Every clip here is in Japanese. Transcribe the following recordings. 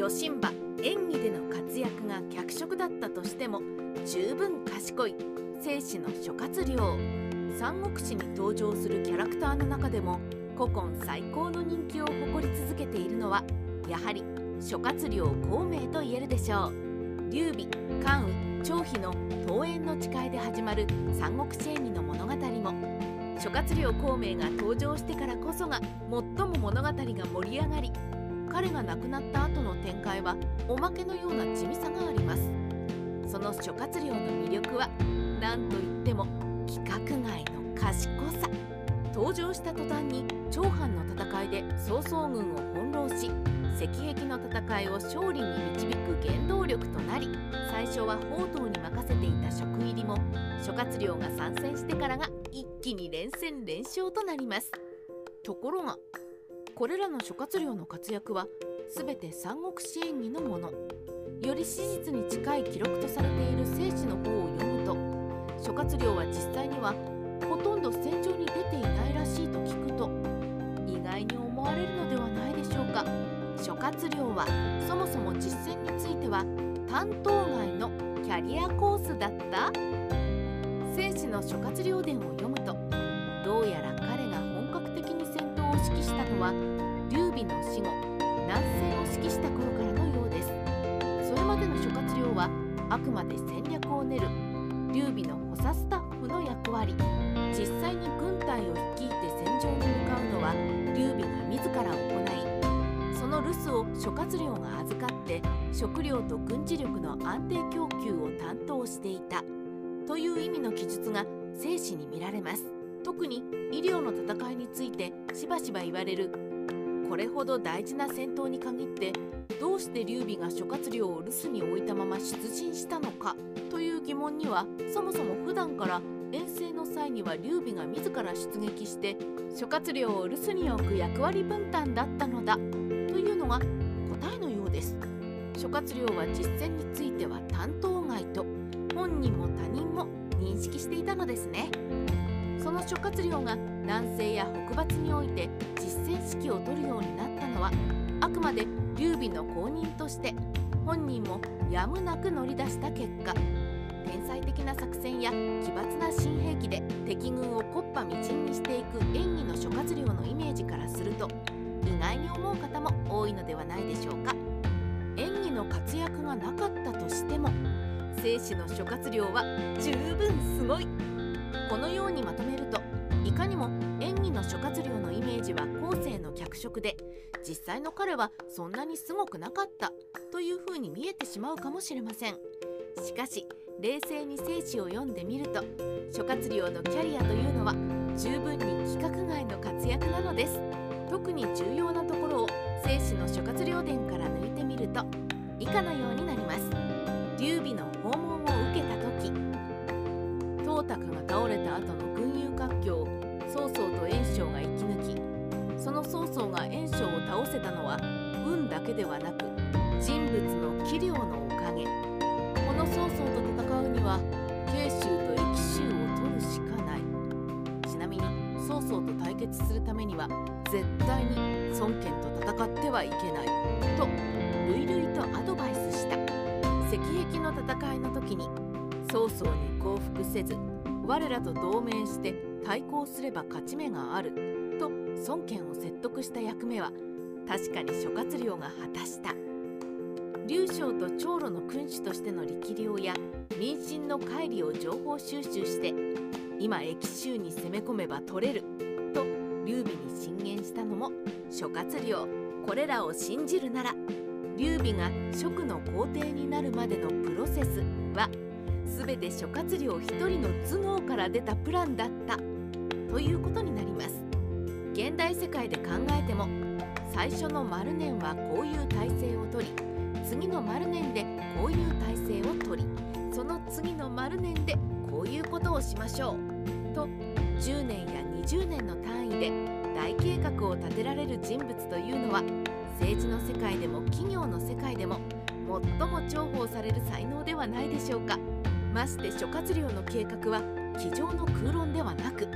余震馬演技での活躍が脚色だったとしても十分賢い生死の諸葛亮。三国志に登場するキャラクターの中でも古今最高の人気を誇り続けているのはやはり諸葛亮孔明と言えるでしょう。劉備関羽張飛の桃園の誓いで始まる三国志演義の物語も諸葛亮孔明が登場してからこそが最も物語が盛り上がり彼が亡くなった後の展開はおまけのような地味さがあります。その諸葛亮の魅力は何といっても規格外の賢さ。登場した途端に長藩の戦いで曹操軍を翻弄し石壁の戦いを勝利に導く原動力となり最初は宝刀に任せていた職入りも諸葛亮が参戦してからが一気に連戦連勝となります。ところがこれらの諸葛亮の活躍は全て三国志演義のもの。より史実に近い記録とされている正史の方を読むと諸葛亮は実際にはほとんど戦場に出ていないらしいと聞くと意外に思われるのではないでしょうか。諸葛亮はそもそも実戦については担当外のキャリアコースだった？正史の諸葛亮伝を読むとどうやら指揮したのは劉備の死後南征を指揮した頃からのようです。それまでの諸葛亮はあくまで戦略を練る劉備の補佐スタッフの役割実際に軍隊を率いて戦場に向かうのは劉備が自ら行いその留守を諸葛亮が預かって食料と軍事力の安定供給を担当していた。という意味の記述が正史に見られます。特に医療の戦いについてしばしば言われる。これほど大事な戦闘に限ってどうして劉備が諸葛亮を留守に置いたまま出陣したのかという疑問にはそもそも普段から遠征の際には劉備が自ら出撃して諸葛亮を留守に置く役割分担だったのだというのが答えのようです。諸葛亮は実戦については担当外と本人も他人も認識していたのですね。その諸葛亮が南西や北伐において実戦指揮を執るようになったのはあくまで劉備の後任として本人もやむなく乗り出した結果天才的な作戦や奇抜な新兵器で敵軍を木っ端みじんにしていく演技の諸葛亮のイメージからすると意外に思う方も多いのではないでしょうか。演技の活躍がなかったとしても生死の諸葛亮は十分すごい。このようにまとめるといかにも演技の諸葛亮のイメージは後世の脚色で実際の彼はそんなにすごくなかったというふうに見えてしまうかもしれません。しかし冷静に生死を読んでみると諸葛亮のキャリアというのは十分に規格外の活躍なのです。特に重要なところを生死の諸葛亮伝から抜いてみると以下のようになります。劉備の訪問を受けた時董卓が倒れた後の群雄割拠を曹操と袁紹が生き抜きその曹操が袁紹を倒せたのは運だけではなく人物の器量のおかげ。この曹操と戦うには慶州と益州を取るしかない。ちなみに曹操と対決するためには絶対に孫権と戦ってはいけない。と類々とアドバイスした。石壁の戦いの時に曹操に降伏せず我らと同盟して対抗すれば勝ち目があると孫権を説得した役目は確かに諸葛亮が果たした。劉将と長老の君主としての力量や民心の乖離を情報収集して今益州に攻め込めば取れると劉備に進言したのも諸葛亮。これらを信じるなら劉備が職の皇帝になるまでのプロセスは全て諸葛亮一人の頭脳から出たプランだった。ということになります。現代世界で考えても最初の丸年はこういう体制をとり次の丸年でこういう体制をとりその次の丸年でこういうことをしましょう。と10年や20年の単位で大計画を立てられる人物というのは政治の世界でも企業の世界でも最も重宝される才能ではないでしょうか。まして諸葛亮の計画は机上の空論ではなく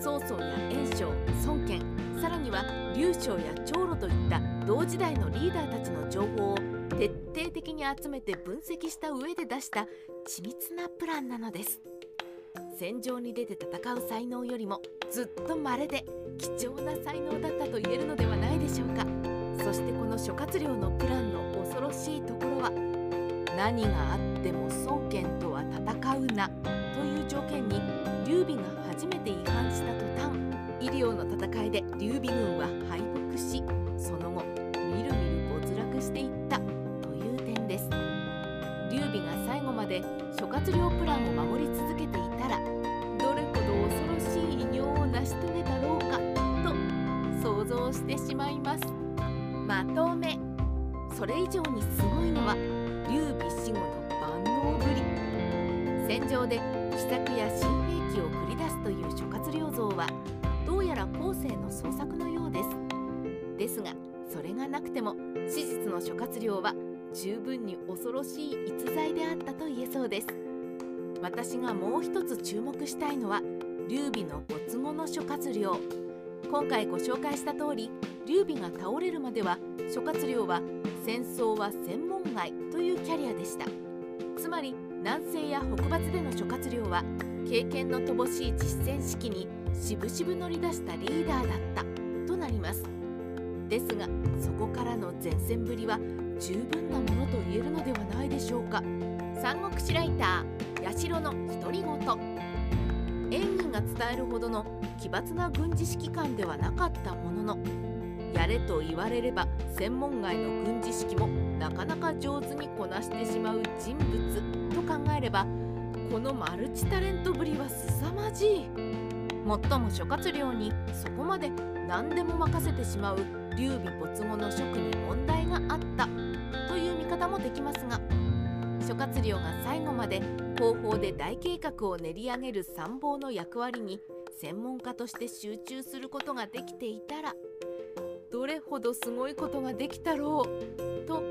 曹操や袁紹孫権さらには劉将や長老といった同時代のリーダーたちの情報を徹底的に集めて分析した上で出した緻密なプランなのです。戦場に出て戦う才能よりもずっと稀で貴重な才能だったと言えるのではないでしょうか。そしてこの諸葛亮のプランの恐ろしいところは何があっても孫権とは戦うなという条件に劉備が初めて違反した途端医療の戦いで劉備軍は敗北しその後みるみる没落していったという点です。劉備が最後まで諸葛亮プランを守り続けていたらどれほど恐ろしい偉業を成し遂げたろうかと想像してしまいます。まとめ。それ以上にすごいのは劉備死後の万能ぶり。戦場で奇策や新兵器を繰り出すという諸葛亮像はどうやら後世の創作のようです。ですがそれがなくても史実の諸葛亮は十分に恐ろしい逸材であったと言えそうです。私がもう一つ注目したいのは劉備の没後の諸葛亮。今回ご紹介した通り劉備が倒れるまでは諸葛亮は戦争は専門外というキャリアでした。つまり南西や北伐での諸葛亮は経験の乏しい実戦式に渋々乗り出したリーダーだったとなります。ですがそこからの前線ぶりは十分なものと言えるのではないでしょうか。三国志ライター八代の独り言。演技が伝えるほどの奇抜な軍事指揮官ではなかったもののやれと言われれば専門外の軍事指揮もなかなか上手にこなしてしまう人物と考えればこのマルチタレントぶりは凄まじい。もっとも諸葛亮にそこまで何でも任せてしまう劉備没後の職に問題があった。という見方もできますが諸葛亮が最後まで後方で大計画を練り上げる参謀の役割に専門家として集中することができていたらどれほどすごいことができたろうと